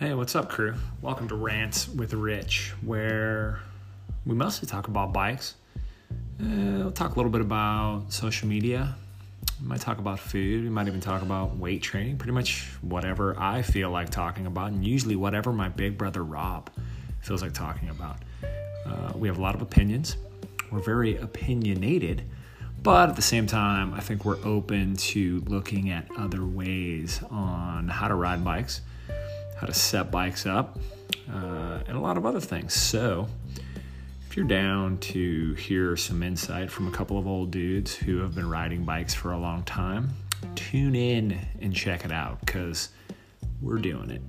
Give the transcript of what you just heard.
Hey, what's up, crew? Welcome to Rants with Rich, where we mostly talk about bikes. Uh, we'll talk a little bit about social media. We might talk about food. We might even talk about weight training. Pretty much whatever I feel like talking about, and usually whatever my big brother Rob feels like talking about. Uh, we have a lot of opinions. We're very opinionated, but at the same time, I think we're open to looking at other ways on how to ride bikes how to set bikes up, uh, and a lot of other things. So, if you're down to hear some insight from a couple of old dudes who have been riding bikes for a long time, tune in and check it out because we're doing it.